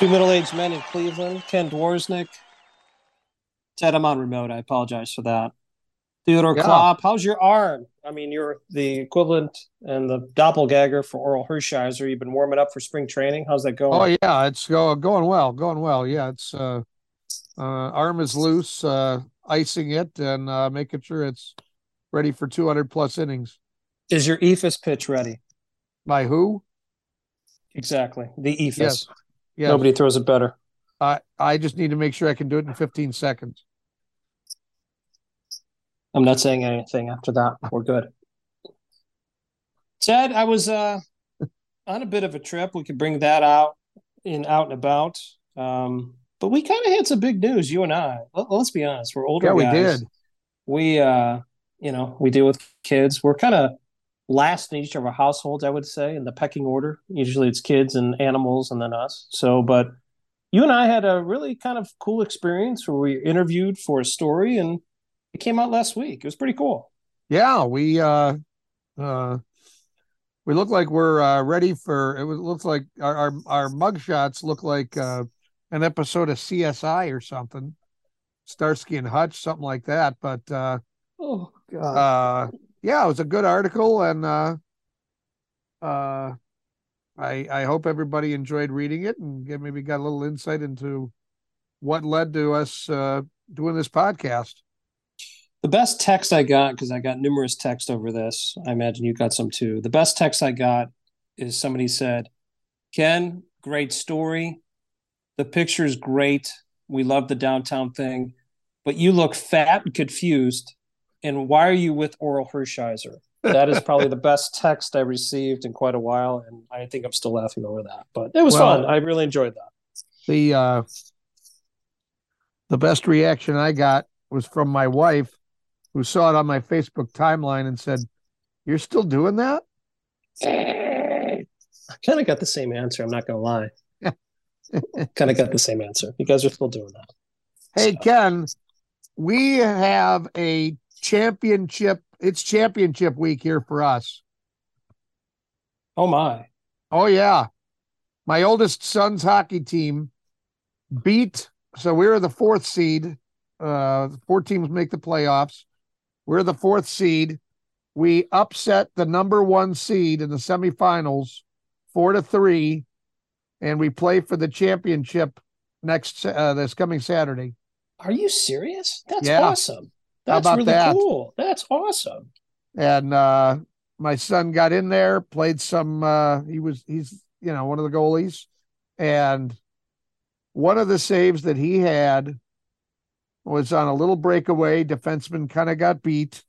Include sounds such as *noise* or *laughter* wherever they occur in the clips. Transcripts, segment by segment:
Two middle-aged men in Cleveland. Ken Dworsnik. Ted, I'm on remote. I apologize for that. Theodore Yeah. Klopp, how's your arm? I mean, you're the equivalent and the doppelganger for Orel Hershiser. You've been warming up for spring training. How's that going? Oh yeah, it's go, going well, going well. Yeah, it's uh, uh, arm is loose, uh, icing it and uh, making sure it's ready for 200 plus innings. Is your eephus pitch ready? By who? Exactly. The eephus. Yes. Yes. Nobody throws it better. I I just need to make sure I can do it in 15 seconds. I'm not saying anything after that. We're good. Ted, I was uh, on a bit of a trip. We could bring that out in out and about. Um, but we kind of had some big news, you and I. Let, us be honest. We're older Yeah, we guys. did. We uh, you know, we deal with kids. We're kind of last in each of our households, I would say, in the pecking order. Usually it's kids and animals and then us. So, but you and I had a really kind of cool experience where we interviewed for a story and it came out last week. It was pretty cool. Yeah, we uh uh we look like we're uh ready for it was looks like our our, our mug shots look like uh an episode of CSI or something. Starsky and Hutch, something like that. But uh Oh God. uh yeah, it was a good article and uh uh I I hope everybody enjoyed reading it and get, maybe got a little insight into what led to us uh doing this podcast. the best text I got, because I got numerous texts over this. I imagine you got some too. The best text I got is somebody said, Ken, great story. The picture's great. We love the downtown thing, but you look fat and confused. And why are you with Orel Hershiser? That is probably the best text I received in quite a while, and I think I'm still laughing over that. But it was Well- fun. I really enjoyed that. the uh the best reaction I got was from my wife who saw it on my Facebook timeline and said, You're still doing that? I kind of got the same answer. I'm not gonna lie. *laughs* kind of got the same answer. You guys are still doing that. Hey Ken, we have a championship, it's championship week here for us. Oh my! Oh yeah. My oldest son's hockey team beat so we were the fourth seed. Uh four teams make the playoffs. We're the fourth seed. We upset the number one seed in the semifinals four to three, and we play for the championship next uh this coming Saturday. Are you serious? That's Yeah. awesome. That's about really that? cool. That's awesome. and uh my son got in there played some uh he was he's you know one of the goalies and one of the saves that he had was on a little breakaway defenseman kind of got beat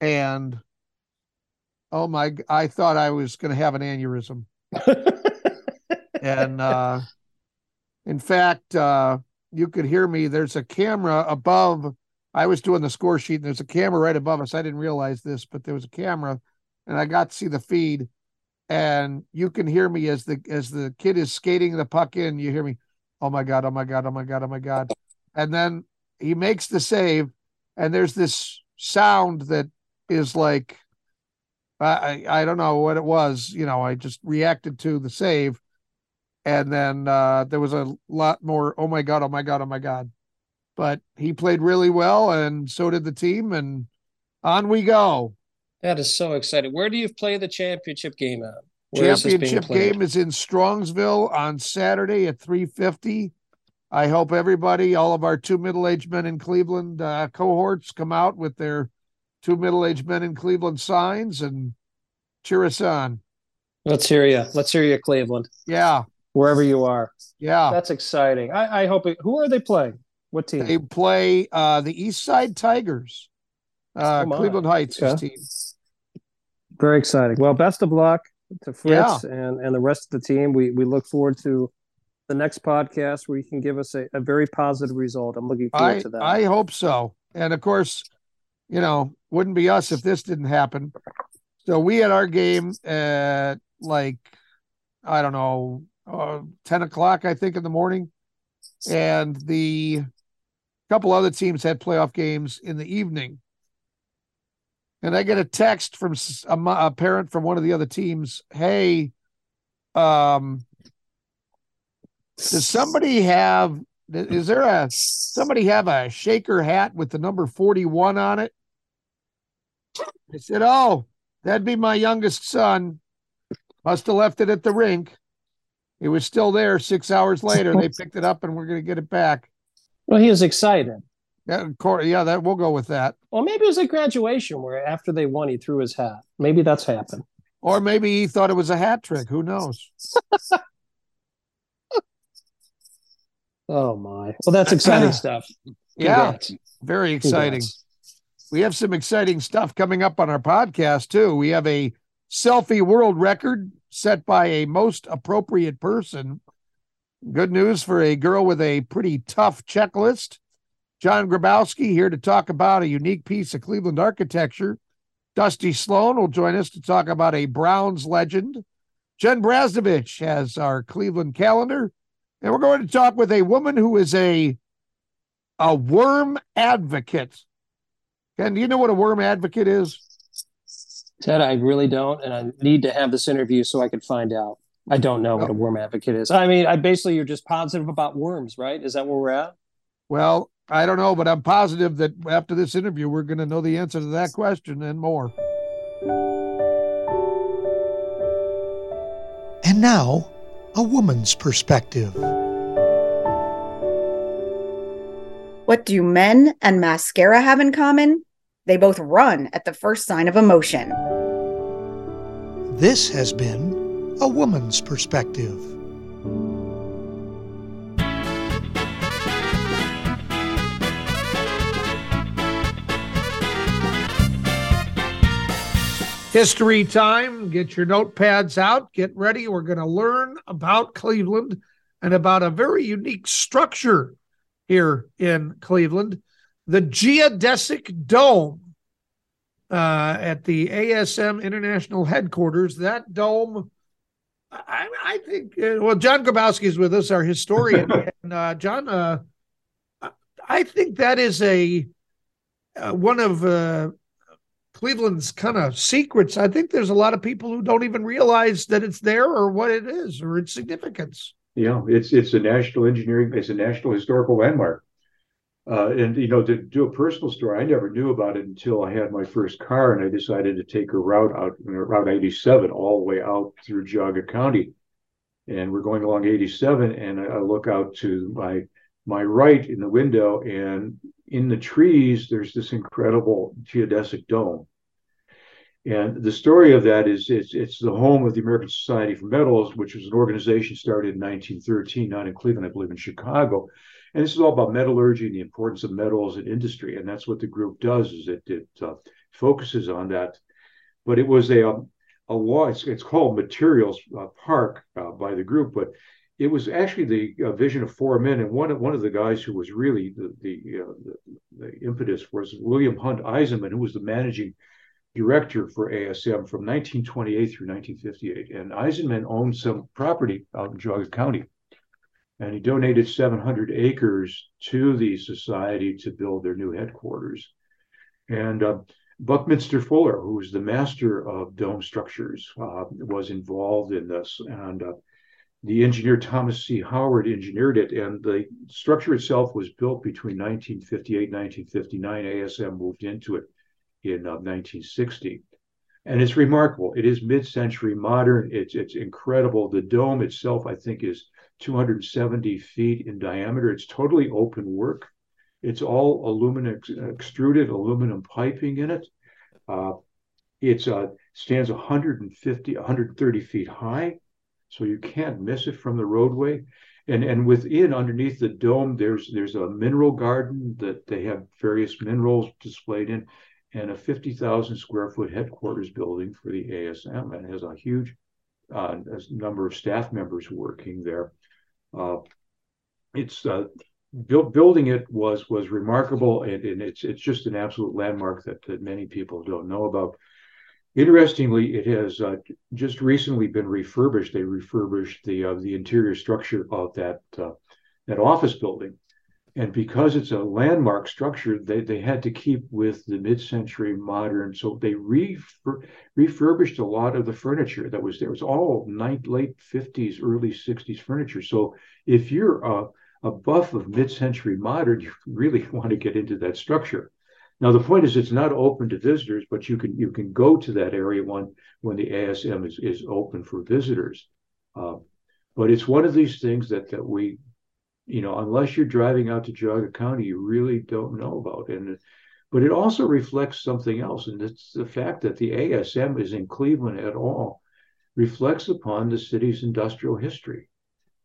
and oh my i thought i was going to have an aneurysm *laughs* and uh in fact uh you could hear me there's a camera above i was doing the score sheet and there's a camera right above us i didn't realize this but there was a camera and i got to see the feed and you can hear me as the as the kid is skating the puck in you hear me oh my god oh my god oh my god oh my god and then he makes the save and there's this sound that is like I, I don't know what it was. You know, I just reacted to the save, and then uh, there was a lot more. Oh my god! Oh my god! Oh my god! But he played really well, and so did the team, and on we go. That is so exciting. Where do you play the championship game at? Where is Championship played? game is in Strongsville on Saturday at three fifty. I hope everybody, all of our two middle-aged men in Cleveland uh, cohorts, come out with their two middle-aged men in Cleveland signs and cheer us on. Let's hear you. Let's hear you, Cleveland, Yeah, wherever you are. yeah. That's exciting. I, I hope it. Who are they playing? What team? They play uh, the East Side Tigers, uh, Oh, my. Cleveland Heights' Okay. team. Very exciting. Well, best of luck to Fritz Yeah. and, and the rest of the team. We we look forward to the next podcast where you can give us a, a very positive result. I'm looking forward I to that. I hope so. And of course, you know, wouldn't be us if this didn't happen. So we had our game at like I don't know, uh, ten o'clock I think in the morning, and the couple other teams had playoff games in the evening. And I get a text from a, a parent from one of the other teams. Hey, um, Does somebody have? Is there a somebody have a shaker hat with the number forty-one on it? I said, "Oh, that'd be my youngest son. Must have left it at the rink. It was still there. Six hours later, they *laughs* picked it up, and we're going to get it back." Well, he was excited. Yeah, of course, yeah, that we'll go with that. Well, maybe it was at graduation where after they won, he threw his hat. Maybe that's happened. Or maybe he thought it was a hat trick. Who knows? *laughs* oh my! Well, that's exciting *clears throat* stuff. Congrats. Yeah, very exciting. Congrats. We have some exciting stuff coming up on our podcast too. We have a selfie world record set by a most appropriate person. Good news for a girl with a pretty tough checklist. John Grabowski here to talk about a unique piece of Cleveland architecture. Dusty Sloan will join us to talk about a Browns legend. Jen Brasnovich has our Cleveland calendar. And we're going to talk with a woman who is a a worm advocate. Ken, do you know what a worm advocate is? Ted, I really don't, and I need to have this interview so I can find out. I don't know what a oh. worm advocate is. I mean, I basically you're just positive about worms, right? Is that where we're at? Well, I don't know, but I'm positive that after this interview, we're going to know the answer to that question and more. And now, a woman's perspective. What do men and mascara have in common? They both run at the first sign of emotion. This has been A Woman's Perspective. History time. Get your notepads out. Get ready. We're going to learn about Cleveland and about a very unique structure here in Cleveland the geodesic dome uh, at the ASM International headquarters. That dome, I, I think, uh, well, John Grabowski is with us, our historian. *laughs* and uh, John, uh, I think that is a uh, one of uh, Cleveland's kind of secrets. I think there's a lot of people who don't even realize that it's there or what it is or its significance. Yeah, it's it's a national engineering, it's a national historical landmark. Uh, and you know, to do a personal story, I never knew about it until I had my first car, and I decided to take a route out, Route 87, all the way out through Geauga County. And we're going along 87, and I, I look out to my my right in the window, and in the trees, there's this incredible geodesic dome. And the story of that is it's, it's the home of the American Society for Metals, which was an organization started in 1913, not in Cleveland, I believe in Chicago. And this is all about metallurgy and the importance of metals in industry. And that's what the group does is it, it uh, focuses on that. But it was a, um, a law, it's, it's called Materials uh, Park uh, by the group, but it was actually the uh, vision of four men, and one one of the guys who was really the the, uh, the, the impetus was William Hunt Eisenman, who was the managing director for ASM from 1928 through 1958. And Eisenman owned some property out in Geauga County, and he donated 700 acres to the society to build their new headquarters. And uh, Buckminster Fuller, who was the master of dome structures, uh, was involved in this, and uh, the engineer Thomas C. Howard engineered it, and the structure itself was built between 1958 and 1959. ASM moved into it in uh, 1960. And it's remarkable. It is mid-century modern. It's it's incredible. The dome itself, I think, is 270 feet in diameter. It's totally open work. It's all aluminum extruded aluminum piping in it. Uh, it uh, stands 150, 130 feet high so you can't miss it from the roadway. And and within underneath the dome, there's there's a mineral garden that they have various minerals displayed in, and a 50,000 square foot headquarters building for the ASM, and has a huge uh, number of staff members working there. Uh, it's uh, building it was was remarkable, and, and it's it's just an absolute landmark that, that many people don't know about. Interestingly, it has uh, just recently been refurbished. They refurbished the uh, the interior structure of that uh, that office building, and because it's a landmark structure, they, they had to keep with the mid-century modern. So they refur- refurbished a lot of the furniture that was there. It was all night, late 50s, early 60s furniture. So if you're a, a buff of mid-century modern, *laughs* you really want to get into that structure. Now the point is, it's not open to visitors, but you can you can go to that area when when the ASM is is open for visitors. Uh, but it's one of these things that that we you know, unless you're driving out to Geauga County, you really don't know about. And but it also reflects something else, and it's the fact that the ASM is in Cleveland at all reflects upon the city's industrial history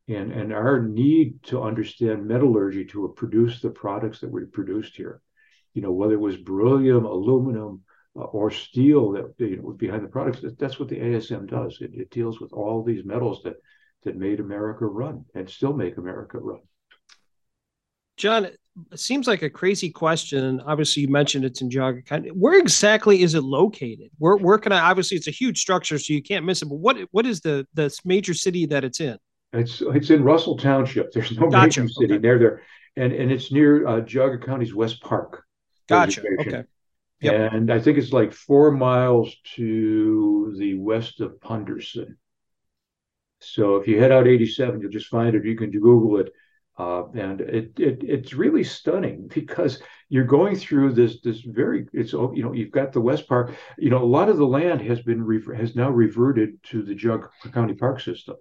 and, and our need to understand metallurgy to produce the products that we produced here. You know, whether it was beryllium, aluminum, uh, or steel that you know behind the products. That, that's what the ASM does. It, it deals with all these metals that that made America run and still make America run. John, it seems like a crazy question. And obviously, you mentioned it's in Geauga County. Where exactly is it located? Where where can I? Obviously, it's a huge structure, so you can't miss it. But what what is the the major city that it's in? It's it's in Russell Township. There's no gotcha. major city okay. there there, and and it's near uh, Geauga County's West Park. Gotcha. Okay. Yep. And I think it's like four miles to the west of Punderson. So if you head out 87, you'll just find it. You can Google it. Uh, and it, it it's really stunning because you're going through this this very it's you know you've got the West Park you know a lot of the land has been has now reverted to the Jug County Park System.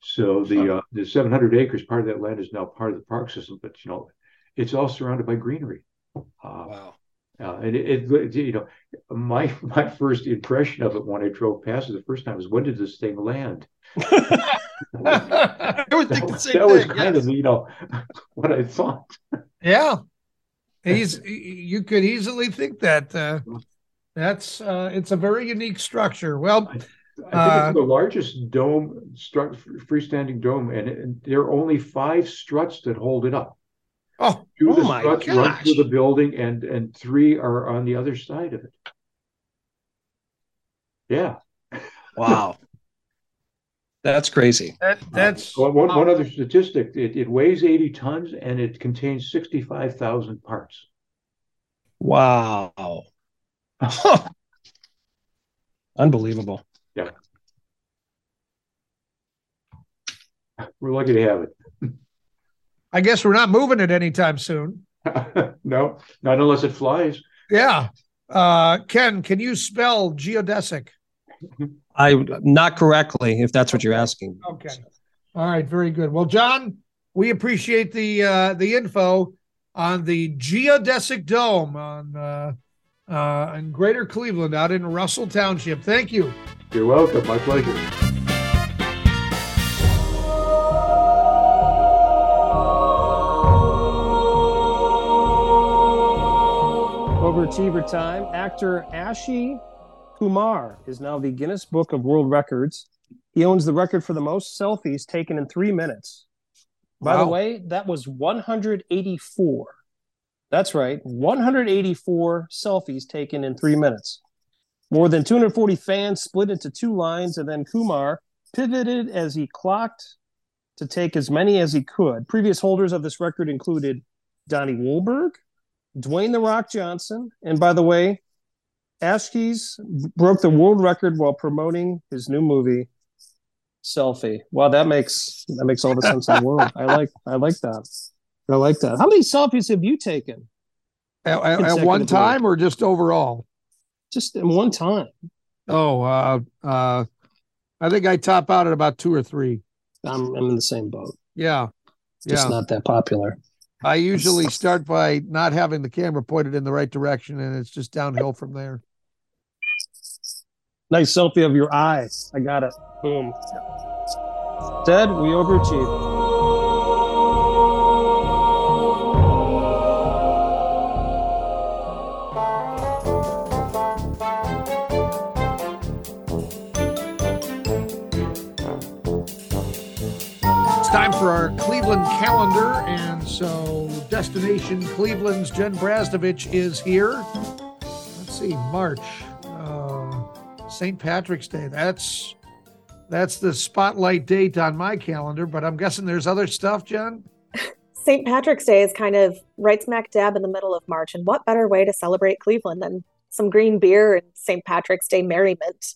So the uh, the 700 acres part of that land is now part of the park system, but you know it's all surrounded by greenery. Uh, wow. Uh, and it, it, you know, my my first impression of it when I drove past it the first time was, when did this thing land? *laughs* I would think the same that thing, was kind yes. of you know *laughs* what I thought. Yeah, he's you could easily think that. Uh, that's uh, it's a very unique structure. Well, I, I think uh, it's the largest dome, stru- freestanding dome, and, and there are only five struts that hold it up. Oh, two oh of the my gosh. run through the building, and and three are on the other side of it. Yeah. Wow. *laughs* That's crazy. That, that's uh, one, one other statistic: it, it weighs eighty tons and it contains sixty-five thousand parts. Wow. *laughs* Unbelievable. Yeah. We're lucky to have it. I guess we're not moving it anytime soon. *laughs* no, not unless it flies. Yeah. Uh, Ken, can you spell geodesic? *laughs* I not correctly, if that's what you're asking. Okay. All right. Very good. Well, John, we appreciate the uh, the info on the geodesic dome on uh, uh, in Greater Cleveland, out in Russell Township. Thank you. You're welcome. My pleasure. Overachiever time. Actor Akshay Kumar is now the Guinness Book of World Records. He owns the record for the most selfies taken in three minutes. By wow. the way, that was 184. That's right, 184 selfies taken in three minutes. More than 240 fans split into two lines, and then Kumar pivoted as he clocked to take as many as he could. Previous holders of this record included Donnie Wahlberg, Dwayne The Rock Johnson, and by the way, Akshay's broke the world record while promoting his new movie, Selfie. Wow, that makes that makes all the sense in the world. I *laughs* like I like that. I like that. How many selfies have you taken? At, at one time or just overall? Just in one time. Oh, uh, uh, I think I top out at about two or three. I'm, I'm in the same boat. Yeah. Just yeah. not that popular. I usually start by not having the camera pointed in the right direction, and it's just downhill from there. Nice selfie of your eye. I got it. Boom. Dead, we overachieved. For our Cleveland calendar, and so Destination Cleveland's Jen Brastovich is here. Let's see, March. uh, St. Patrick's Day. That's that's the spotlight date on my calendar, but I'm guessing there's other stuff, Jen. St. Patrick's Day is kind of right smack dab in the middle of March. And what better way to celebrate Cleveland than some green beer and St. Patrick's Day merriment?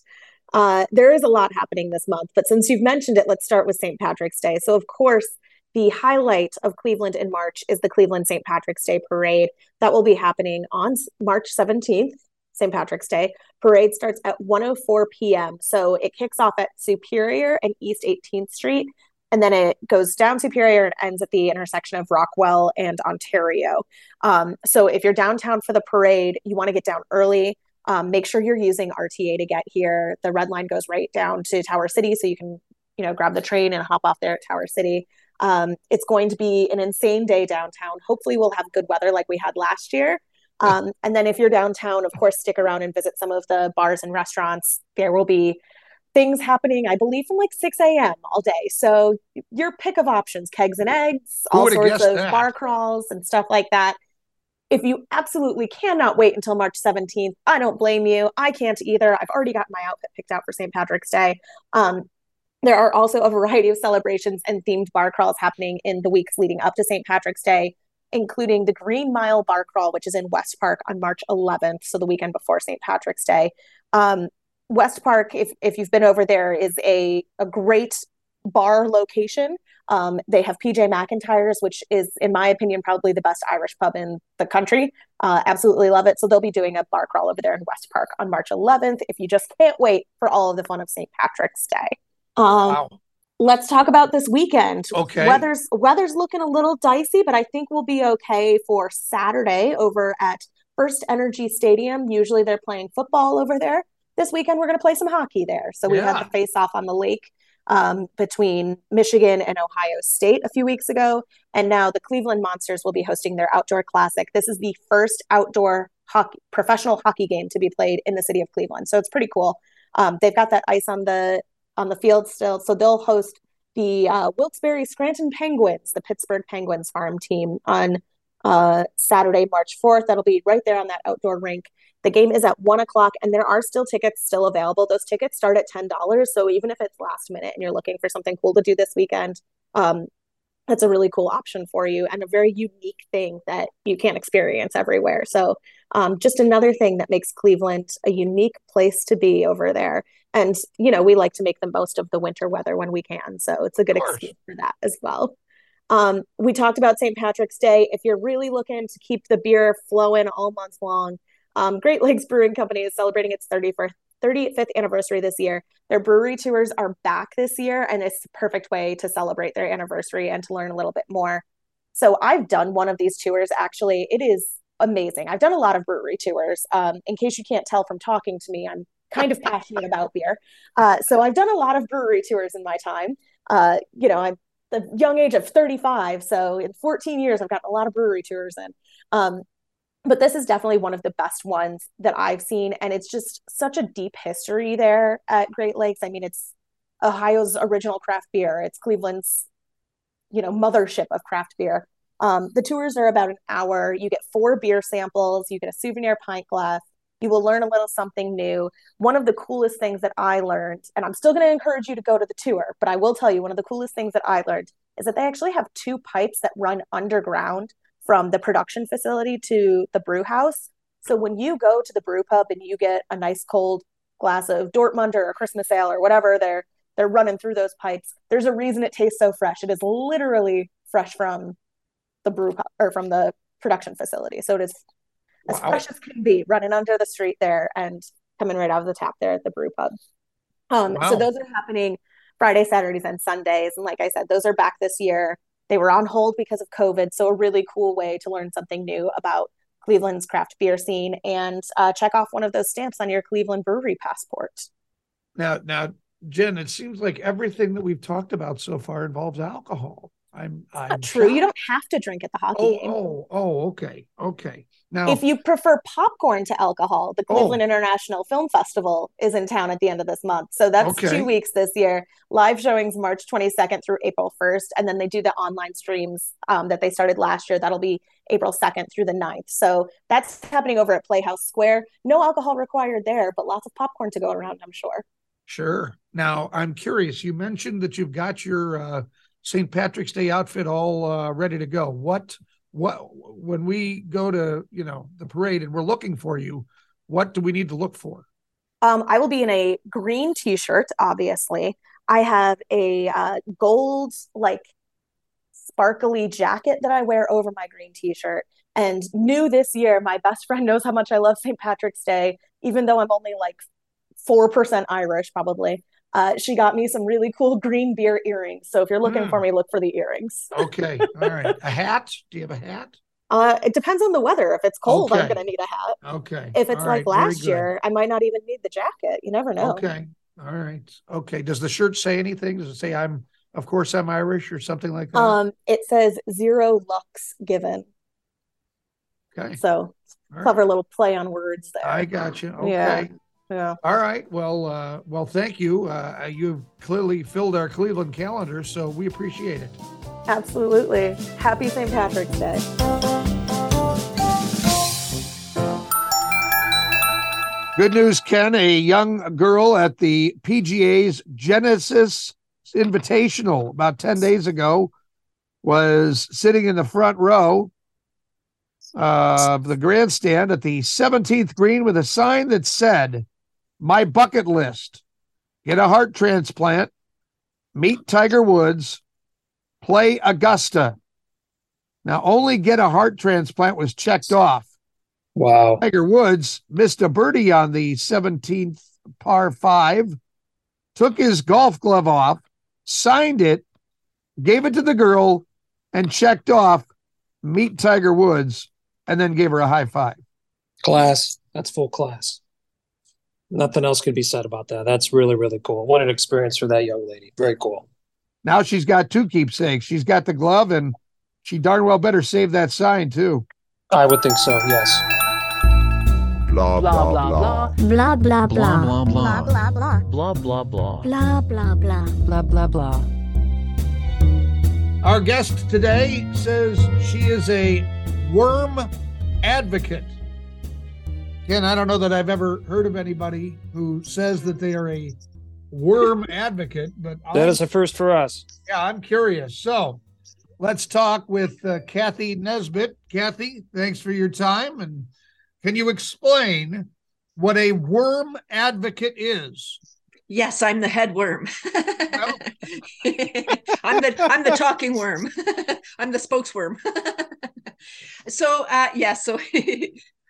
Uh, there is a lot happening this month, but since you've mentioned it, let's start with St. Patrick's Day. So, of course, the highlight of Cleveland in March is the Cleveland St. Patrick's Day Parade. That will be happening on March 17th, St. Patrick's Day. Parade starts at 1:04 p.m. So it kicks off at Superior and East 18th Street, and then it goes down Superior and ends at the intersection of Rockwell and Ontario. Um, so if you're downtown for the parade, you want to get down early. Um, make sure you're using RTA to get here. The red line goes right down to Tower City, so you can you know grab the train and hop off there at Tower City. Um, it's going to be an insane day downtown. Hopefully, we'll have good weather like we had last year. Um, and then, if you're downtown, of course, stick around and visit some of the bars and restaurants. There will be things happening, I believe, from like 6 a.m. all day. So, your pick of options kegs and eggs, all sorts of that? bar crawls and stuff like that. If you absolutely cannot wait until March 17th, I don't blame you. I can't either. I've already got my outfit picked out for St. Patrick's Day. Um, there are also a variety of celebrations and themed bar crawls happening in the weeks leading up to St. Patrick's Day, including the Green Mile Bar Crawl, which is in West Park on March 11th, so the weekend before St. Patrick's Day. Um, West Park, if if you've been over there, is a a great bar location. Um, they have PJ McIntyre's, which is, in my opinion, probably the best Irish pub in the country. Uh, absolutely love it. So they'll be doing a bar crawl over there in West Park on March 11th. If you just can't wait for all of the fun of St. Patrick's Day. Um, Wow. let's talk about this weekend. Okay. Weather's weather's looking a little dicey, but I think we'll be okay for Saturday over at First Energy Stadium. Usually they're playing football over there. This weekend we're going to play some hockey there. So we Yeah. the face off on the lake um, between Michigan and Ohio State a few weeks ago, and now the Cleveland Monsters will be hosting their outdoor classic. This is the first outdoor hockey professional hockey game to be played in the city of Cleveland. So it's pretty cool. Um, they've got that ice on the on the field still. So they'll host the uh, Wilkes-Barre Scranton Penguins, the Pittsburgh Penguins farm team, on uh, Saturday, March 4th. That'll be right there on that outdoor rink. The game is at one o'clock, and there are still tickets still available. Those tickets start at ten dollars. So even if it's last minute and you're looking for something cool to do this weekend, um, that's a really cool option for you and a very unique thing that you can't experience everywhere. So um, just another thing that makes Cleveland a unique place to be over there. And you know, we like to make the most of the winter weather when we can. So it's a good excuse for that as well. Um, we talked about St. Patrick's Day. If you're really looking to keep the beer flowing all month long, um, Great Lakes Brewing Company is celebrating its 31st 35th anniversary this year. Their brewery tours are back this year, and it's the perfect way to celebrate their anniversary and to learn a little bit more. So I've done one of these tours actually. It is amazing. I've done a lot of brewery tours. Um, in case you can't tell from talking to me, I'm kind of passionate about beer. Uh, so I've done a lot of brewery tours in my time. Uh, you know, I'm the young age of 35. So in 14 years, I've gotten a lot of brewery tours in. Um, but this is definitely one of the best ones that I've seen. And it's just such a deep history there at Great Lakes. I mean, it's Ohio's original craft beer, it's Cleveland's, you know, mothership of craft beer. Um, the tours are about an hour. You get four beer samples, you get a souvenir pint glass. You will learn a little something new. One of the coolest things that I learned, and I'm still going to encourage you to go to the tour, but I will tell you one of the coolest things that I learned is that they actually have two pipes that run underground from the production facility to the brew house. So when you go to the brew pub and you get a nice cold glass of Dortmunder or Christmas ale or whatever they're they're running through those pipes, there's a reason it tastes so fresh. It is literally fresh from the brew pub or from the production facility. So it is as Wow. fresh as can be running under the street there and coming right out of the tap there at the brew pub. Um, so those are happening Friday, Saturdays, and Sundays. And like I said, those are back this year. They were on hold because of COVID. So a really cool way to learn something new about Cleveland's craft beer scene and uh, check off one of those stamps on your Cleveland brewery passport. Now, now, Jen, it seems like everything that we've talked about so far involves alcohol. I'm, I'm Not true. You don't have to drink at the hockey Oh, game. oh, oh, okay, okay. Now, If you prefer popcorn to alcohol, the Oh. Cleveland International Film Festival is in town at the end of this month. So that's Okay. two weeks this year. Live showings March 22nd through April 1st. And then they do the online streams um, that they started last year. That'll be April 2nd through the 9th. So that's happening over at Playhouse Square. No alcohol required there, but lots of popcorn to go around, I'm sure. Sure. Now, I'm curious. You mentioned that you've got your uh, St. Patrick's Day outfit all uh, ready to go. What what when we go to you know the parade and we're looking for you, what do we need to look for? Um, I will be in a green T-shirt, obviously. I have a uh, gold like sparkly jacket that I wear over my green T-shirt. And new this year, my best friend knows how much I love St. Patrick's Day, even though I'm only like four percent Irish, probably. Uh, she got me some really cool green beer earrings. So if you're looking Mm. for me, look for the earrings. Okay, all right. A hat? Do you have a hat? Uh, it depends on the weather. If it's cold, I'm going to need a hat. Okay. If it's all like right, last year, I might not even need the jacket. You never know. Okay. All right. Okay. Does the shirt say anything? Does it say I'm of course I'm Irish or something like that? Um, it says zero lux given. okay. So All right. clever little play on words there. I got you. Okay. Yeah. Yeah. All right. Well, uh, well, thank you. Uh, you've clearly filled our Cleveland calendar, so we appreciate it. Absolutely. Happy St. Patrick's Day. Good news, Ken. A young girl at the PGA's Genesis Invitational about 10 days ago was sitting in the front row of the grandstand at the 17th green with a sign that said, My bucket list get a heart transplant, meet Tiger Woods, play Augusta. Now, only get a heart transplant was checked off. Wow. Tiger Woods missed a birdie on the 17th par five, took his golf glove off, signed it, gave it to the girl, and checked off meet Tiger Woods, and then gave her a high five. Class. That's full class. Nothing else could be said about that. That's really, really cool. What an experience for that young lady. Very cool. Now she's got two keepsakes. She's got the glove, and she darn well better save that sign too. I would think so, yes. blah blah blah Blah blah blah. blah blah Blah blah blah. blah blah blah Blah blah blah. Blah, blah, blah. Our guest today says she is a worm advocate. Ken, I don't know that I've ever heard of anybody who says that they are a worm *laughs* advocate, but That I'm- is a first for us. yeah, I'm curious. So let's talk with uh, Kathy Nesbitt. Kathy, thanks for your time. And can you explain what a worm advocate is? Yes, I'm the head worm. *laughs* I'm the I'm the talking worm. *laughs* I'm the spokesworm. so uh yeah, so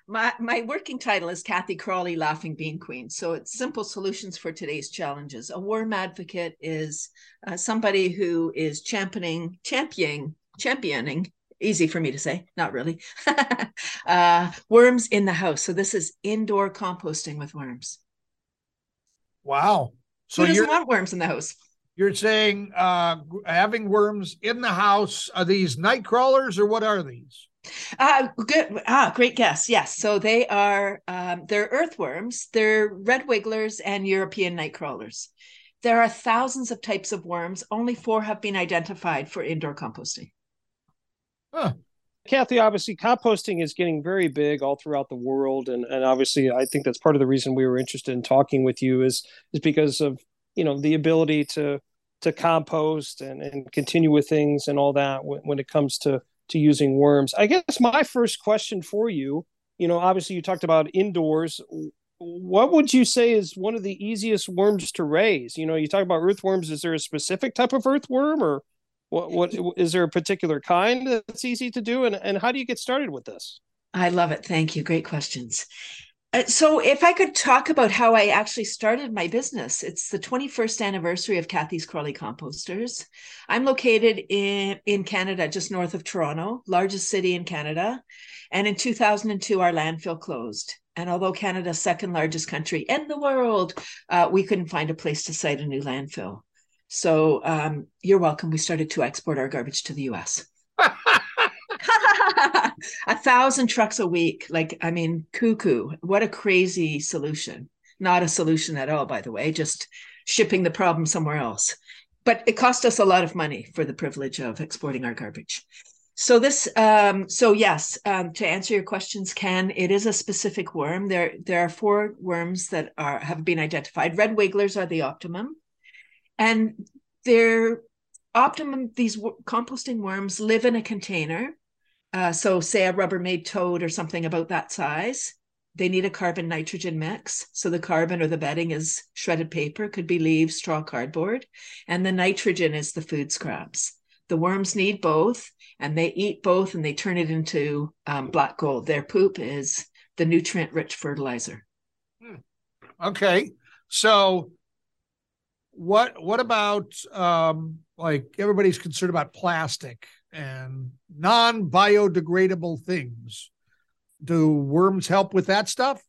my my working title is Kathy Crawley Laughing Bean Queen. So it's simple solutions for today's challenges. A worm advocate is uh, somebody who is championing championing championing easy for me to say, not really. *laughs* uh worms in the house. So this is indoor composting with worms. Wow. So Who doesn't you're want worms in the house? you're saying uh, having worms in the house are these night crawlers or what are these? Uh, good. Ah, great guess. Yes. So they are, um, they're earthworms. They're red wigglers and European night crawlers. There are thousands of types of worms. Only four have been identified for indoor composting. Kathy, obviously, composting is getting very big all throughout the world, and and obviously, I think that's part of the reason we were interested in talking with you is is because of you know the ability to to compost and and continue with things and all that when, when it comes to to using worms. I guess my first question for you, you know, obviously you talked about indoors. What would you say is one of the easiest worms to raise? You know, you talk about earthworms. Is there a specific type of earthworm, or what? What is there a particular kind that's easy to do, and and how do you get started with this? I love it. Thank you. Great questions. Uh, so, if I could talk about how I actually started my business, it's the 21st anniversary of Kathy's Crawly Composters. I'm located in, in Canada, just north of Toronto, largest city in Canada. And in 2002, our landfill closed. And although Canada's second largest country in the world, uh, we couldn't find a place to site a new landfill. So, um, you're welcome. We started to export our garbage to the US. *laughs* *laughs* a thousand trucks a week. Like, I mean, cuckoo. What a crazy solution. Not a solution at all, by the way, just shipping the problem somewhere else. But it cost us a lot of money for the privilege of exporting our garbage. So this, um, so yes, um, to answer your questions, Ken, it is a specific worm. There, there are four worms that are have been identified. Red wigglers are the optimum, and they're optimum these composting worms live in a container. Uh, so, say a Rubbermaid toad or something about that size. They need a carbon nitrogen mix. So, the carbon or the bedding is shredded paper, could be leaves, straw, cardboard, and the nitrogen is the food scraps. The worms need both, and they eat both, and they turn it into um, black gold. Their poop is the nutrient-rich fertilizer. Okay. So what what about um like everybody's concerned about plastic and non-biodegradable things? Do worms help with that stuff?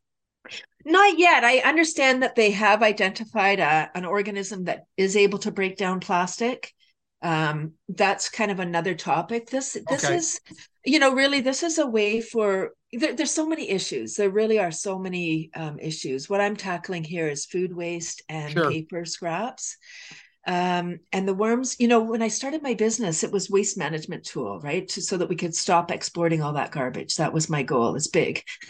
Not yet. I understand that they have identified a, an organism that is able to break down plastic. Um, that's kind of another topic. This this Okay. is, you know, really this is a way for there, there's so many issues. There really are so many um, issues. What I'm tackling here is food waste and Sure. paper scraps. Um, and the worms, you know, when I started my business, it was waste management tool, right? So that we could stop exporting all that garbage. That was my goal. It's big. *laughs*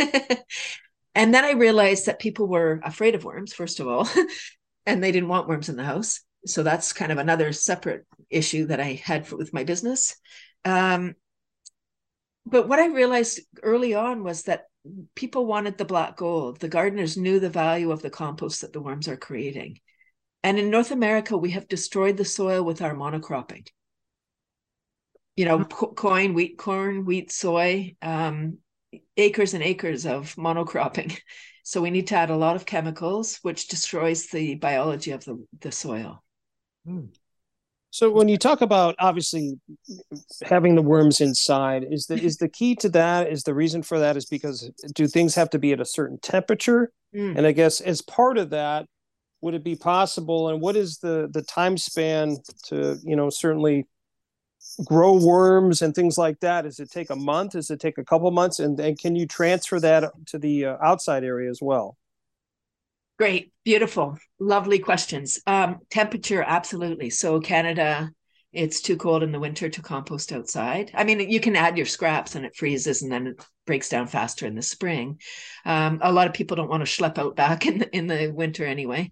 and then I realized that people were afraid of worms, first of all, *laughs* and they didn't want worms in the house. So that's kind of another separate issue that I had for, with my business. Um, but what I realized early on was that people wanted the black gold. The gardeners knew the value of the compost that the worms are creating. And in North America, we have destroyed the soil with our monocropping. You know, co- coin, wheat, corn, wheat, soy, um, acres and acres of monocropping. *laughs* So we need to add a lot of chemicals, which destroys the biology of the, the soil. So when you talk about obviously having the worms inside, is the is the key to that? Is the reason for that is because do things have to be at a certain temperature? Mm. And I guess as part of that, would it be possible? And what is the the time span to you know certainly grow worms and things like that? Does it take a month? Does it take a couple months? And and can you transfer that to the uh, outside area as well? Great, beautiful, lovely questions. Um, temperature, absolutely. So Canada, it's too cold in the winter to compost outside. I mean, you can add your scraps and it freezes and then it breaks down faster in the spring. Um, a lot of people don't want to schlep out back in the, in the winter anyway.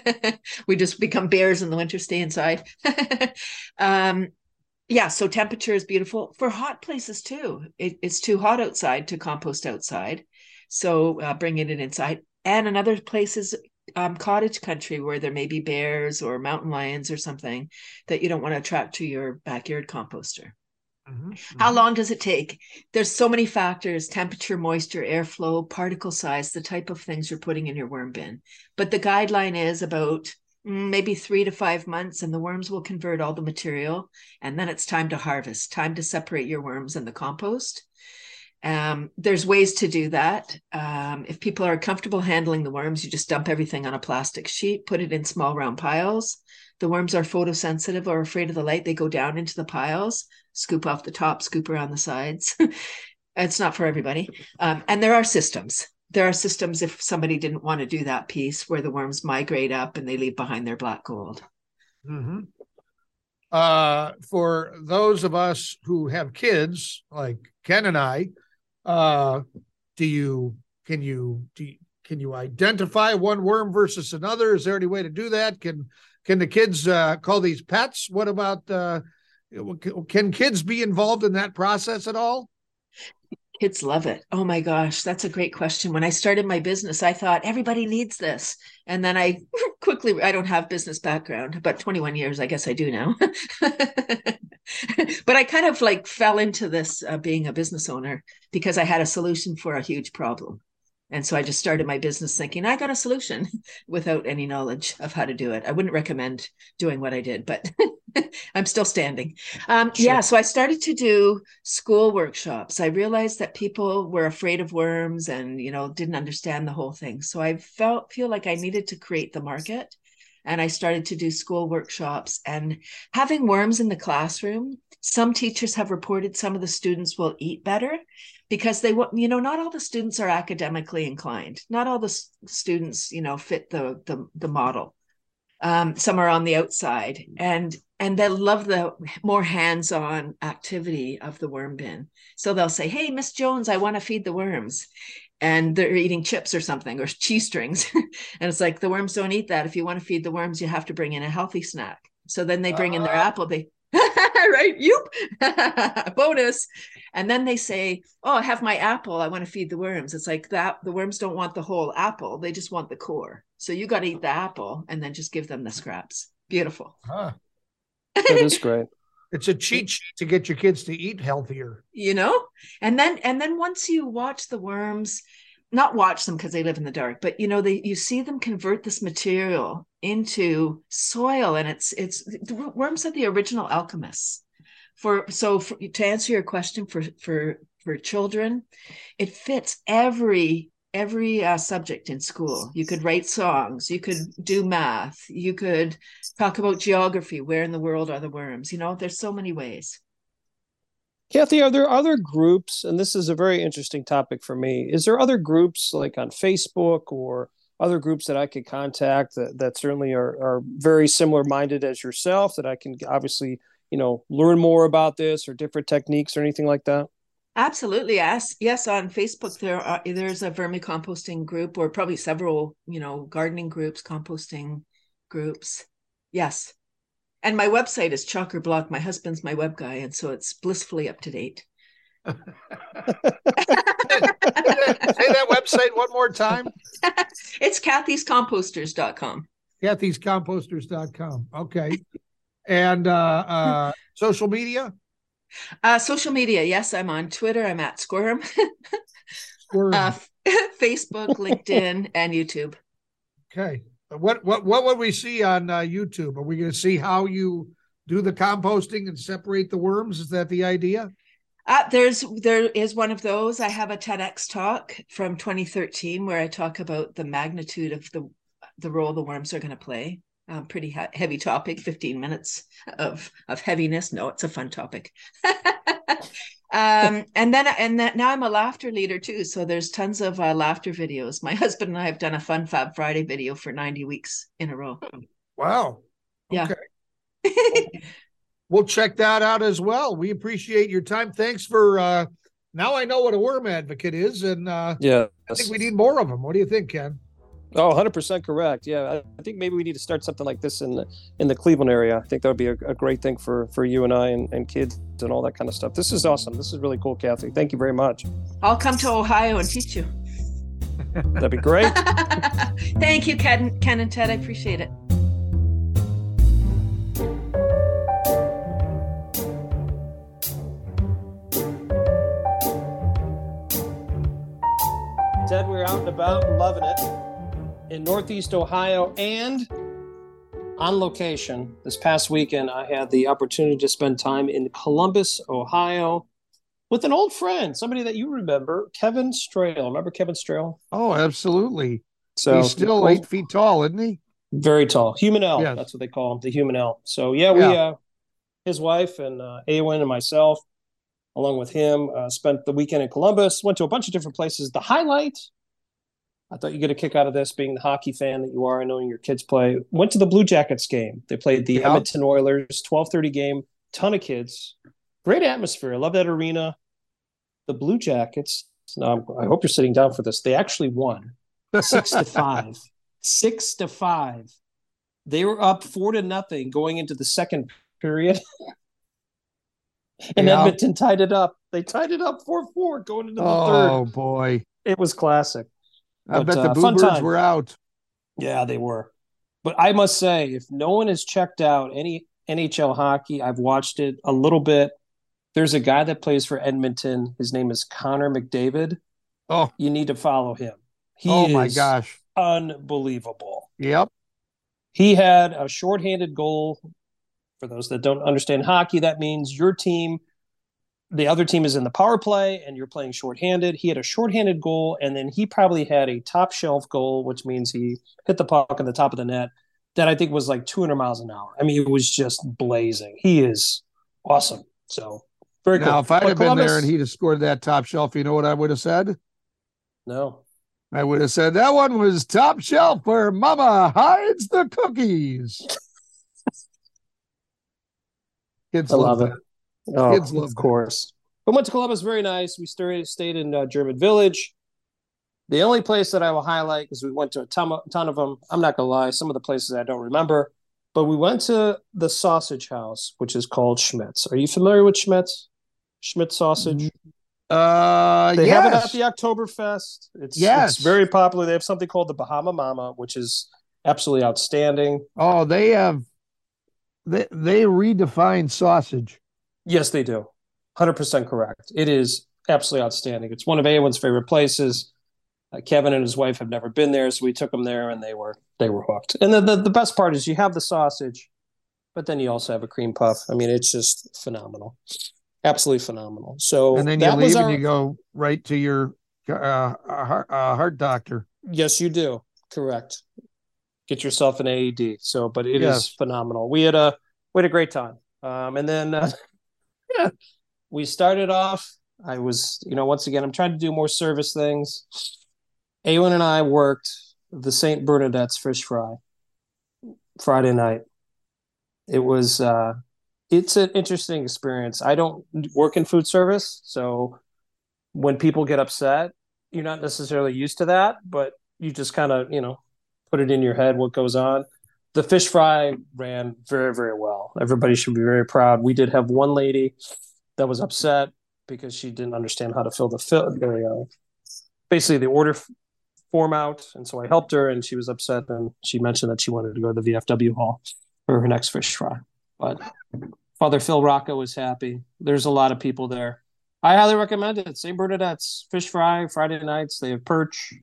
*laughs* we just become bears in the winter, stay inside. *laughs* um, yeah, so temperature is beautiful for hot places too. It, it's too hot outside to compost outside. So uh, bringing it inside and in other places um, cottage country where there may be bears or mountain lions or something that you don't want to attract to your backyard composter. How long does it take? There's so many factors temperature moisture airflow particle size the type of things you're putting in your worm bin. But the guideline is about mm, maybe three to five months and the worms will convert all the material and then it's time to harvest time to separate your worms and the compost um, there's ways to do that. Um, if people are comfortable handling the worms, you just dump everything on a plastic sheet, put it in small round piles. The worms are photosensitive or afraid of the light. They go down into the piles, scoop off the top, scoop around the sides. *laughs* it's not for everybody. Um, and there are systems. There are systems if somebody didn't want to do that piece where the worms migrate up and they leave behind their black gold. Mm-hmm. Uh, for those of us who have kids, like Ken and I, uh, do you can you do you, can you identify one worm versus another? Is there any way to do that? Can can the kids uh, call these pets? What about uh, can kids be involved in that process at all? Kids love it. Oh my gosh, that's a great question. When I started my business, I thought everybody needs this. And then I *laughs* quickly, I don't have business background, but 21 years, I guess I do now. *laughs* *laughs* but I kind of like fell into this uh, being a business owner because I had a solution for a huge problem. And so I just started my business thinking I got a solution *laughs* without any knowledge of how to do it. I wouldn't recommend doing what I did, but *laughs* I'm still standing. Um, Sure. Yeah, so I started to do school workshops. I realized that people were afraid of worms and you know didn't understand the whole thing. So I felt feel like I needed to create the market, and I started to do school workshops. And having worms in the classroom. Some teachers have reported some of the students will eat better because they want you know not all the students are academically inclined. Not all the students you know fit the the, the model. Um, some are on the outside. And and they love the more hands-on activity of the worm bin. So they'll say hey miss jones i want to feed the worms and they're eating chips or something or cheese strings *laughs* and it's like the worms don't eat that if you want to feed the worms you have to bring in a healthy snack So then they bring in their Ah. apple. They *laughs* right, you *laughs* bonus, and then they say, "Oh, I have my apple. I want to feed the worms." It's like that. The worms don't want the whole apple; they just want the core. So you got to eat the apple and then just give them the scraps. Beautiful. Huh. That is great. It's a cheat sheet to get your kids to eat healthier. you know and then and then once you watch the worms not watch them because they live in the dark but you know they you see them convert this material into soil and it's it's the worms are the original alchemists for so for, to answer your question for for for children it fits every every uh, subject in school you could write songs you could do math you could talk about geography where in the world are the worms you know there's so many ways Kathy, are there other groups? And this is a very interesting topic for me. Is there other groups like on Facebook or other groups that I could contact that, that certainly are, are very similar minded as yourself that I can obviously, you know, learn more about this or different techniques or anything like that? Absolutely. Yes. Yes. On Facebook, there are there's a vermicomposting group or probably several, you know, gardening groups, composting groups. Yes. And my website is Chalker Block. My husband's my web guy, and so it's blissfully up to date. *laughs* *laughs* Say that website one more time. *laughs* it's kathyscomposters.com. Kathy'sComposters.com. Okay. And uh, uh, social media? Uh, social media. Yes, I'm on Twitter. I'm at Squirm. *laughs* Squirm. uh, *laughs* Facebook, LinkedIn, *laughs* and YouTube. Okay. What what what would we see on uh, YouTube? Are we going to see how you do the composting and separate the worms? Is that the idea? Uh, there's there is one of those. I have a TEDx talk from 2013 where I talk about the magnitude of the the role the worms are going to play. Um, pretty he- heavy topic, 15 minutes of of heaviness. No, it's a fun topic. *laughs* um, and then and that now I'm a laughter leader too. So there's tons of uh, laughter videos. My *laughs* husband and I have done a Fun Fab Friday video for 90 weeks in a row. Wow. Yeah. Okay. *laughs* We'll check that out as well. We appreciate your time. Thanks for uh now I know what a worm advocate is, and uh Yeah. I think we need more of them. What do you think, Ken? Oh, 100% correct. Yeah, I, I think maybe we need to start something like this in the in the Cleveland area. I think that would be a, a great thing for for you and I and, and kids and all that kind of stuff. This is awesome. This is really cool, Kathy. Thank you very much. I'll come to Ohio and teach you. That'd be great. *laughs* Thank you, Ken, Ken and Ted. I appreciate it. Ted, we're out and about, loving it in Northeast Ohio and on location. This past weekend, I had the opportunity to spend time in Columbus, Ohio, with an old friend, somebody that you remember, Kevin Strail. Remember Kevin Strail? Oh, absolutely. So He's still eight feet tall, isn't he? Very tall, human L. Yes. That's what they call him, the human L. So yeah, we, Yeah. uh, his wife and uh, Awen and myself, along with him, uh, spent the weekend in Columbus. Went to a bunch of different places. The highlight, I thought you get a kick out of this, being the hockey fan that you are, and knowing your kids play. Went to the Blue Jackets game. They played the Yeah. Edmonton Oilers, twelve thirty game. Ton of kids, great atmosphere. I love that arena. The Blue Jackets. Now, I hope you're sitting down for this. They actually won *laughs* six to five. Six to five. They were up four to nothing going into the second period. *laughs* and Yeah. Edmonton tied it up. They tied it up 4 4 going into the Oh third. boy. It was classic. I But, bet the uh, Bluebirds were out. Yeah, they were. But I must say, if no one has checked out any NHL hockey, I've watched it a little bit. There's a guy that plays for Edmonton. His name is Connor McDavid. Oh, You need to follow him. He oh my is gosh. unbelievable. Yep. He had a shorthanded goal. For those that don't understand hockey, that means your team, the other team is in the power play and you're playing shorthanded. He had a shorthanded goal, and then he probably had a top shelf goal, which means he hit the puck on the top of the net that I think was like 200 miles an hour. I mean, it was just blazing. He is awesome. So very cool. Now, if I'd But have been there and he'd have scored that top shelf, you know what I would have said? no, I would have said that one was top shelf where mama hides the cookies. *laughs* Kids I love it. that. Oh, Kids love of that. course. But went to Columbus, very nice. We stayed stayed in uh, German Village. The only place that I will highlight because we went to a ton, ton of them. I'm not gonna lie, some of the places I don't remember, But we went to the sausage house, which is called Schmidt's. Are you familiar with Schmidt's? Schmidt's sausage. Uh, They yes. have it at the Oktoberfest. It's Yes. it's very popular. They have something called the Bahama Mama, which is absolutely outstanding. oh, they have. They they redefine sausage. Yes, they do. 100% correct. It is absolutely outstanding. It's one of Awen's favorite places. Uh, Kevin and his wife have never been there, so we took them there and they were they were hooked. And then the, the best part is you have the sausage, but then you also have a cream puff. I mean, it's just phenomenal. Absolutely phenomenal. So and then you that leave our, and you go right to your uh, heart, uh, heart doctor. Yes, you do. Correct. Get yourself an AED. So, but it is Yes. phenomenal. We had a we had a great time. Um, and then uh, we started off. I was, you know, once again, I'm trying to do more service things. Awen and I worked the St. Bernadette's fish fry Friday night. It was uh it's an interesting experience. I don't work in food service, so when people get upset, you're not necessarily used to that, but you just kind of, you know, put it in your head what goes on. The fish fry ran very, very well. Everybody should be very proud. We did have one lady that was upset because she didn't understand how to fill the fill the uh, basically the order f- form out, and so I helped her, and she was upset, and she mentioned that she wanted to go to the VFW hall for her next fish fry. But Father Phil Rocco was happy. There's a lot of people there. I highly recommend it. St. Bernadette's fish fry Friday nights. They have perch,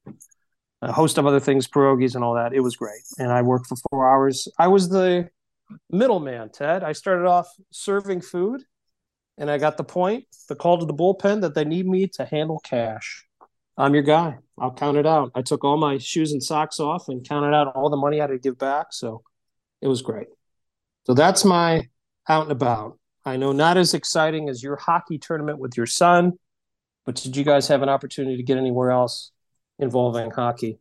a host of other things, pierogies and all that. It was great, and I worked for four hours. I was the middleman, Ted. I started off serving food, and I got the point, the call to the bullpen that they need me to handle cash. I'm your guy. I'll count it out. I took all my shoes and socks off and counted out all the money I had to give back. So it was great. So that's my out and about. I know not as exciting as your hockey tournament with your son, but did you guys have an opportunity to get anywhere else involving hockey?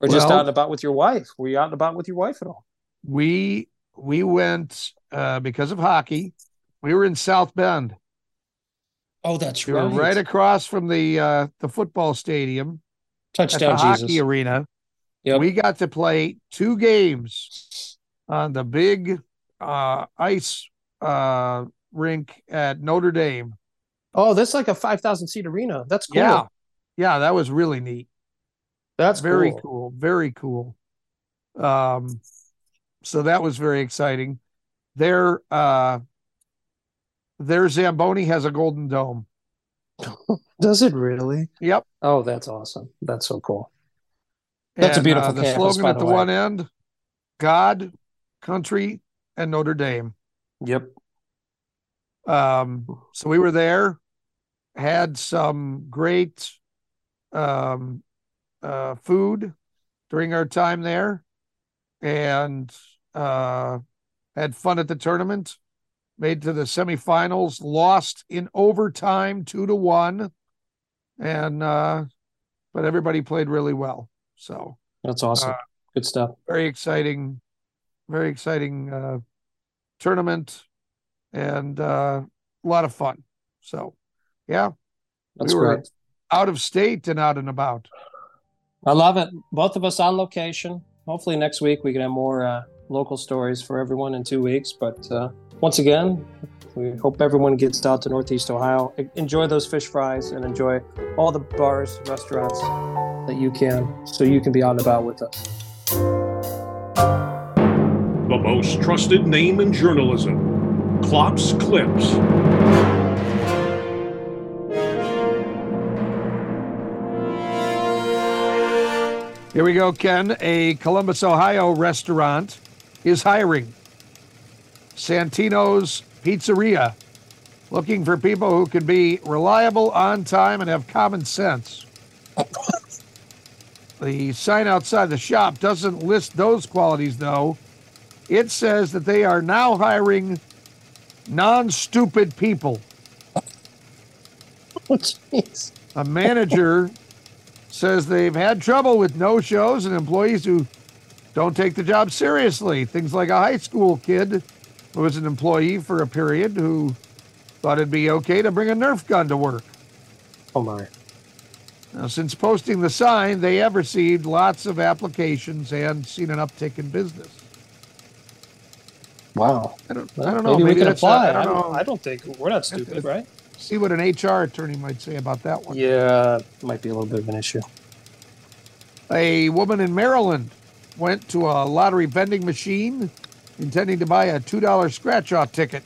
Or just Well- out and about with your wife? Were you out and about with your wife at all? We we went uh, because of hockey. We were in South Bend. Oh, that's We were right across from the uh, the football stadium at the Touchdown, hockey arena. Yep. We got to play two games on the big uh, ice uh, rink at Notre Dame. Oh, that's like a 5,000 seat arena. That's cool. Yeah, yeah, that was really neat. That's very cool. cool. very cool. Um, so that was very exciting. Their uh, their Zamboni has a golden dome. *laughs* Does it really? Yep. Oh, that's awesome. That's so cool. That's a beautiful uh, the campus, slogan at the the way. one end: God, country, and Notre Dame. Yep. Um, so we were there, had some great um, uh, food during our time there, and uh, had fun at the tournament. Made to the semifinals, lost in overtime, two to one, and uh, but everybody played really well. So That's awesome. Uh, Good stuff. very exciting, very exciting uh, tournament, and uh, a lot of fun. So, yeah, That's we were great. out of state and out and about. I love it. Both of us on location. Hopefully next week we can have more uh, local stories for everyone in two weeks. But uh, once again, we hope everyone gets out to Northeast Ohio. Enjoy those fish fries and enjoy all the bars, restaurants that you can, so you can be out and about with us. The most trusted name in journalism, Klopp's Clips. Here we go, Ken. A Columbus, Ohio restaurant is hiring. Santino's Pizzeria, looking for people who can be reliable, on time, and have common sense. The sign outside the shop doesn't list those qualities, though. It says that they are now hiring non stupid people. *laughs* Oh, jeez. A manager says they've had trouble with no shows and employees who don't take the job seriously. Things like a high school kid who was an employee for a period who thought it'd be okay to bring a Nerf gun to work. Oh my. Now, since posting the sign, they have received lots of applications and seen an uptick in business. Wow. I don't, Well, I don't know. Maybe, we can apply. not- I, I don't don't. I don't think we're not stupid, right? See what an HR attorney might say about that one. Yeah, might be a little bit of an issue. A woman in Maryland went to a lottery vending machine intending to buy a $2 scratch off ticket.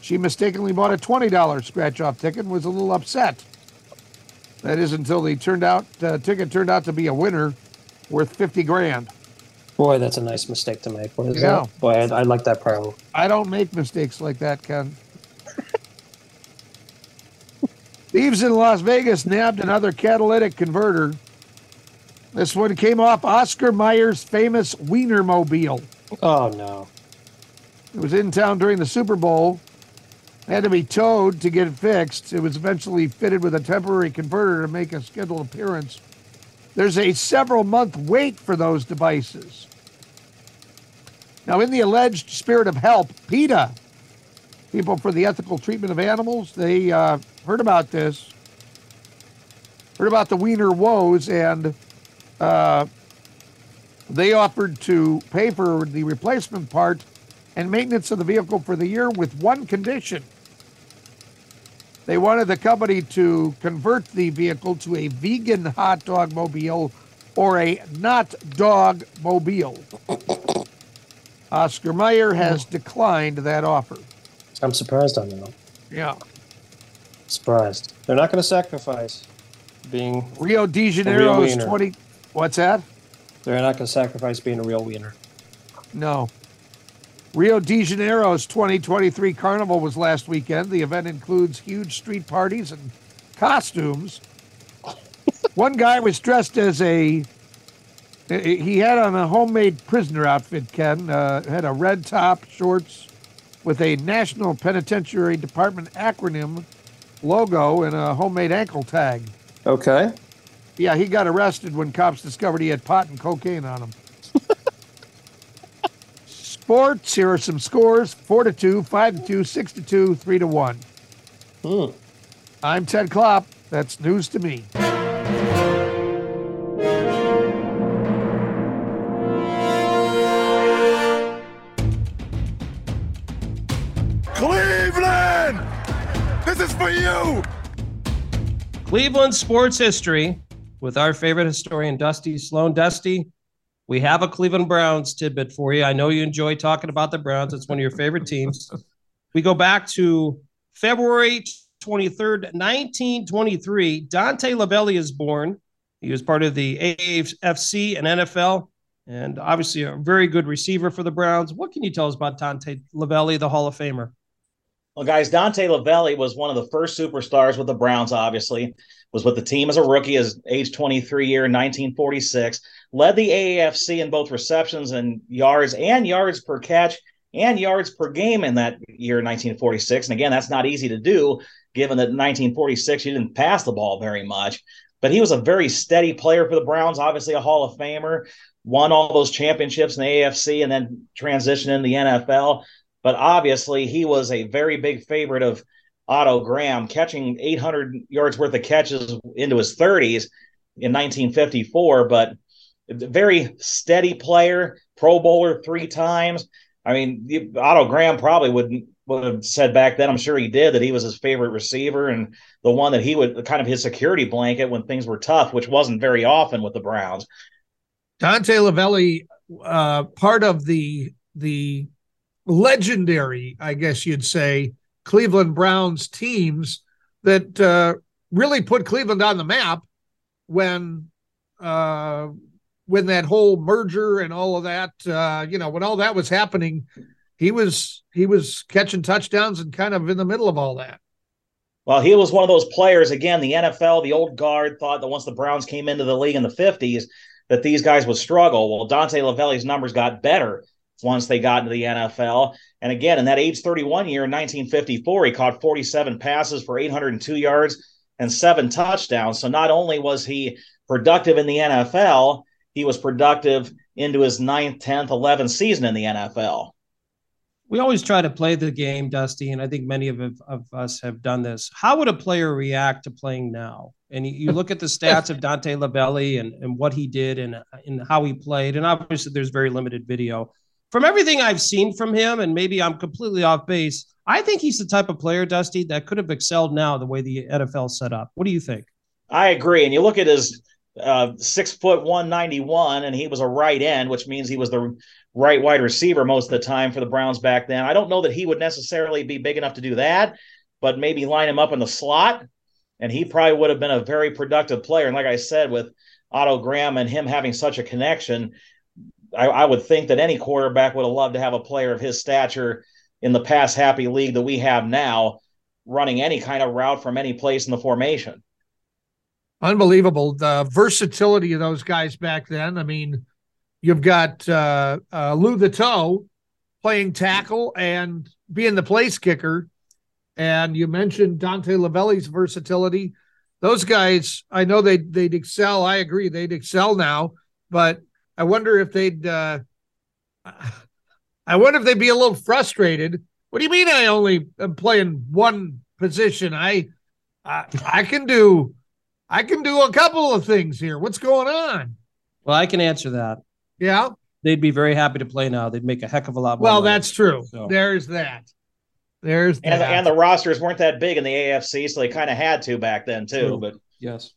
She mistakenly bought a $20 scratch off ticket and was a little upset. That is until the turned out uh, ticket turned out to be a winner worth 50 grand. Boy, that's a nice mistake to make. What is Yeah. that? Boy, I, I like that problem. I don't make mistakes like that, Ken. Thieves in Las Vegas nabbed another catalytic converter. This one came off Oscar Mayer's famous Wienermobile. Oh no. It was in town during the Super Bowl. Had to be towed to get it fixed. It was eventually fitted with a temporary converter to make a scheduled appearance. There's a several month wait for those devices. Now, in the alleged spirit of help, PETA, People for the Ethical Treatment of Animals, they uh, heard about this, heard about the Wiener woes, and uh, they offered to pay for the replacement part and maintenance of the vehicle for the year with one condition. They wanted the company to convert the vehicle to a vegan hot dog mobile or a not dog mobile. *coughs* Oscar Mayer has declined that offer. I'm surprised on that. Yeah. Surprised. They're not going to sacrifice being Rio de a real Janeiro's 20. What's that? They're not going to sacrifice being a real wiener. No. Rio de Janeiro's 2023 Carnival was last weekend. The event includes huge street parties and costumes. *laughs* One guy was dressed as a. He had on a homemade prisoner outfit, Ken. Uh, had a red top, shorts with a National Penitentiary Department acronym logo and a homemade ankle tag. Okay. Yeah, he got arrested when cops discovered he had pot and cocaine on him. *laughs* Sports, here are some scores 4 to 2, 5 to 2, 6 to 2, 3 to 1. Hmm. I'm Ted Klopp. That's news to me. Cleveland sports history with our favorite historian, Dusty Sloan. Dusty, we have a Cleveland Browns tidbit for you. I know you enjoy talking about the Browns, it's one of your favorite teams. *laughs* We go back to February 23rd, 1923. Dante Lavelli is born. He was part of the AFC and NFL, and obviously a very good receiver for the Browns. What can you tell us about Dante Lavelli, the Hall of Famer? Well, guys, Dante Lavelli was one of the first superstars with the Browns, obviously, was with the team as a rookie, as age 23 year in 1946, led the AAFC in both receptions and yards and yards per catch and yards per game in that year, 1946. And again, that's not easy to do, given that 1946 you didn't pass the ball very much. But he was a very steady player for the Browns, obviously a Hall of Famer, won all those championships in the AFC and then transitioned in the NFL. But obviously, he was a very big favorite of Otto Graham, catching 800 yards worth of catches into his 30s in 1954. But very steady player, Pro Bowler three times. I mean, Otto Graham probably would would have said back then. I'm sure he did that he was his favorite receiver and the one that he would kind of his security blanket when things were tough, which wasn't very often with the Browns. Dante Lavelli, uh, part of the the legendary, I guess you'd say, Cleveland Browns teams that uh, really put Cleveland on the map when uh, when that whole merger and all of that, uh, you know, when all that was happening, he was he was catching touchdowns and kind of in the middle of all that. Well, he was one of those players. Again, the NFL, the old guard, thought that once the Browns came into the league in the 50s, that these guys would struggle. Well, Dante Lavelli's numbers got better once they got into the NFL. And again, in that age 31 year in 1954, he caught 47 passes for 802 yards and seven touchdowns. So not only was he productive in the NFL, he was productive into his ninth, 10th, 11th season in the NFL. we always try to play the game, Dusty, and I think many of, of us have done this. How would a player react to playing now? And you, look at the stats of Dante Lavelli and, and what he did and, and how he played, and obviously there's very limited video. From everything I've seen from him, and maybe I'm completely off base, I think he's the type of player, Dusty, that could have excelled now the way the NFL set up. What do you think? I agree. And you look at his uh, six foot one ninety one, and he was a right end, which means he was the right wide receiver most of the time for the Browns back then. I don't know that he would necessarily be big enough to do that, but maybe line him up in the slot, and he probably would have been a very productive player. And like I said, with Otto Graham and him having such a connection, I, I would think that any quarterback would have loved to have a player of his stature in the pass happy league that we have now running any kind of route from any place in the formation. Unbelievable. The versatility of those guys back then. I mean, you've got uh, uh, Lou the Toe playing tackle and being the place kicker. And you mentioned Dante Lavelli's versatility. Those guys, I know they they'd excel. I agree, they'd excel now. But I wonder if they'd. Uh, I wonder if they'd be a little frustrated. What do you mean? I only am playing one position. I, I, I can do, I can do a couple of things here. What's going on? Well, I can answer that. Yeah, they'd be very happy to play now. They'd make a heck of a lot more. Well, money. that's true. So- There's that. There's And, and the rosters weren't that big in the AFC, so they kind of had to back then too. True. But Yes.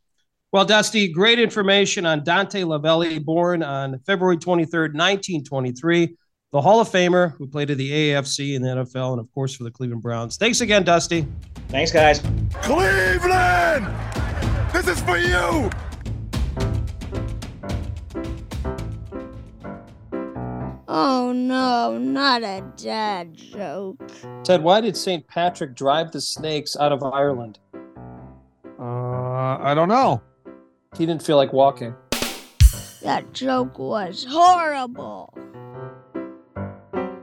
Well, Dusty, great information on Dante Lavelli, born on February 23rd, 1923, the Hall of Famer who played in the AFC and the NFL, and of course for the Cleveland Browns. Thanks again, Dusty. thanks, guys. Cleveland! This is for you! Oh no, not a dad joke. Ted, why did St. Patrick drive the snakes out of Ireland? uh, I don't know. He didn't feel like walking. That joke was horrible.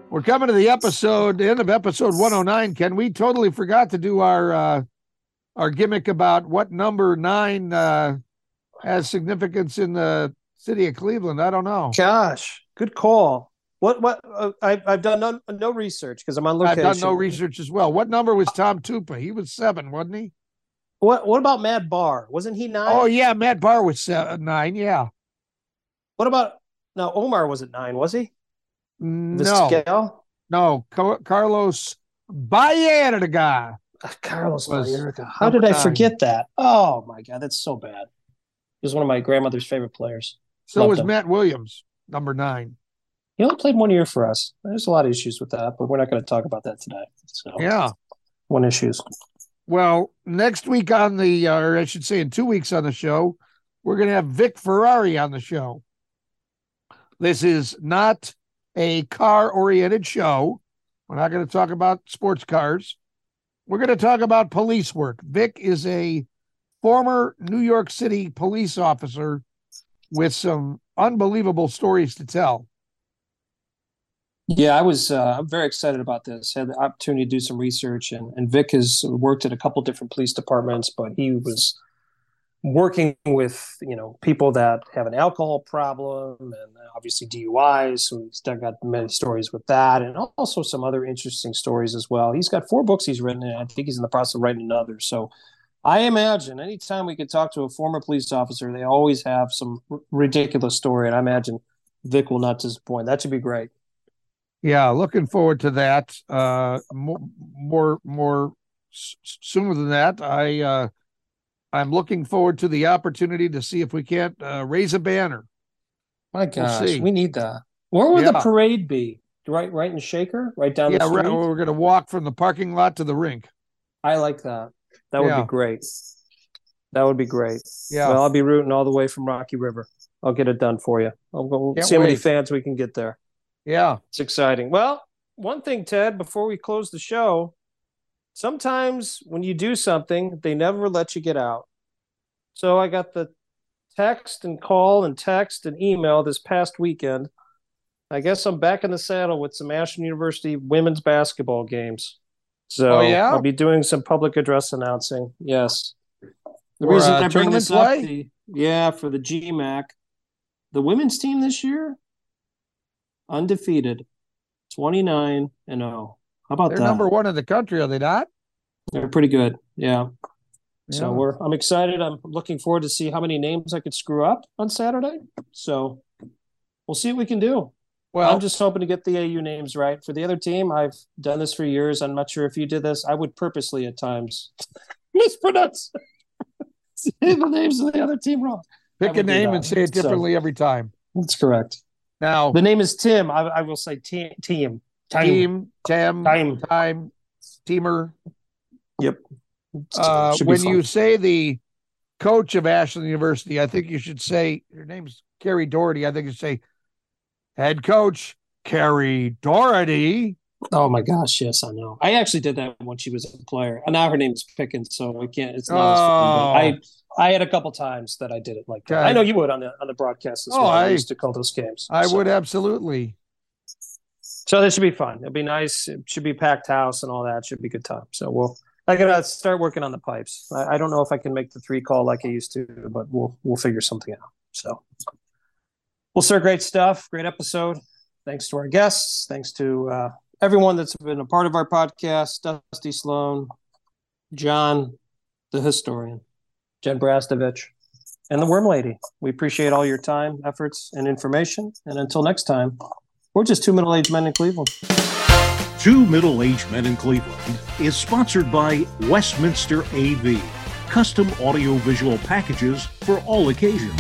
We're coming to the episode, end of episode 109. Ken, we totally forgot to do our uh, our gimmick about what number nine uh, has significance in the city of Cleveland. I don't know. Gosh, good call. What? What? Uh, I, I've done no, no research because I'm on location. I've done no research as well. What number was Tom Tupa? He was seven, wasn't he? What? What about Matt Bahr? Wasn't he nine? Oh yeah, Matt Bahr was seven, nine. Yeah, What about? now? Omar wasn't nine, was he? The no, scale. no. Car- Carlos Baerga. Uh, Carlos Was How did I nine. forget that? Oh my god, that's so bad. He was one of my grandmother's favorite players. So Loved was him. Matt Williams, number nine. He only played one year for us. There's a lot of issues with that, but we're not going to talk about that today. So Yeah. one issues. Well, next week on the, uh, or I should say, in two weeks on the show, we're going to have Vic Ferrari on the show. This is not a car oriented show. We're not going to talk about sports cars. We're going to talk about police work. Vic is a former New York City police officer with some unbelievable stories to tell. Yeah, I was. Uh, very excited about this. Had the opportunity to do some research, and and Vic has worked at a couple different police departments, but he was working with you know people that have an alcohol problem and obviously DUIs. So he's got many stories with that, and also some other interesting stories as well. He's got four books he's written, and I think he's in the process of writing another. So. I imagine anytime we could talk to a former police officer, they always have some r- ridiculous story, and I imagine Vic will not disappoint. That should be great. Yeah, looking forward to that. Uh, more, more, more s- sooner than that. I, uh, I'm looking forward to the opportunity to see if we can't uh, raise a banner. My We'll gosh, see. we need that. Where would the parade be? Right, right in Shaker, right down yeah, the right, street. we're going to walk from the parking lot to the rink. I like that. That would Yeah. be great. That would be great. Yeah. Well, I'll be rooting all the way from Rocky River. I'll get it done for you. I'll go Can't see how many fans we can get there. Yeah, It's exciting. Well, one thing, Ted, before we close the show, sometimes when you do something, they never let you get out. So I got the text and call and text and email this past weekend. I guess I'm back in the saddle with some Ashland University women's basketball games. So Oh, yeah? I'll be doing some public address announcing. Yes. The reason uh, I bring this up, the, yeah, for the GMAC, the women's team this year, undefeated, 29 and 0. How about they're that? number one in the country, are they not? They're pretty good. Yeah. Yeah. So we're I'm excited. I'm looking forward to see how many names I could screw up on Saturday. So we'll see what we can do. Well, I'm just hoping to get the AU names right. For the other team, I've done this for years. I'm not sure if you did this. I would purposely at times *laughs* mispronounce say *laughs* the names of the other team wrong. Pick a name and say it So, differently every time. that's correct. Now, The name is Tim. I, I will say team. Team. Time. team, Tim, Time. time, teamer. Yep. Uh, when fun. you say the coach of Ashland University, I think you should say her name's Kari Daugherty. I think you say head coach Kari Daugherty. Oh my gosh, yes, I know. I actually did that when she was a player. And now her name is Pickens, so I can't. It's not as funny. But I I had a couple times that I did it like that. Oh. I know you would on the on the broadcast as Oh, well. I, I- used to call those games. I So- would absolutely. So this should be fun. It'll be nice. It should be packed house and all that. Should be a good time. So we'll. I gotta start working on the pipes. I, I don't know if I can make the three call like I used to, but we'll we'll figure something out. So, well, sir, great stuff. Great episode. Thanks to our guests. Thanks to uh, everyone that's been a part of our podcast. Dusty Sloan, John, the historian, Jen Brastovich, and the Worm Lady. We appreciate all your time, efforts, and information. And until next time, we're just two middle-aged men in Cleveland. Two Middle Aged Men in Cleveland is sponsored by Westminster AV, custom audiovisual packages for all occasions.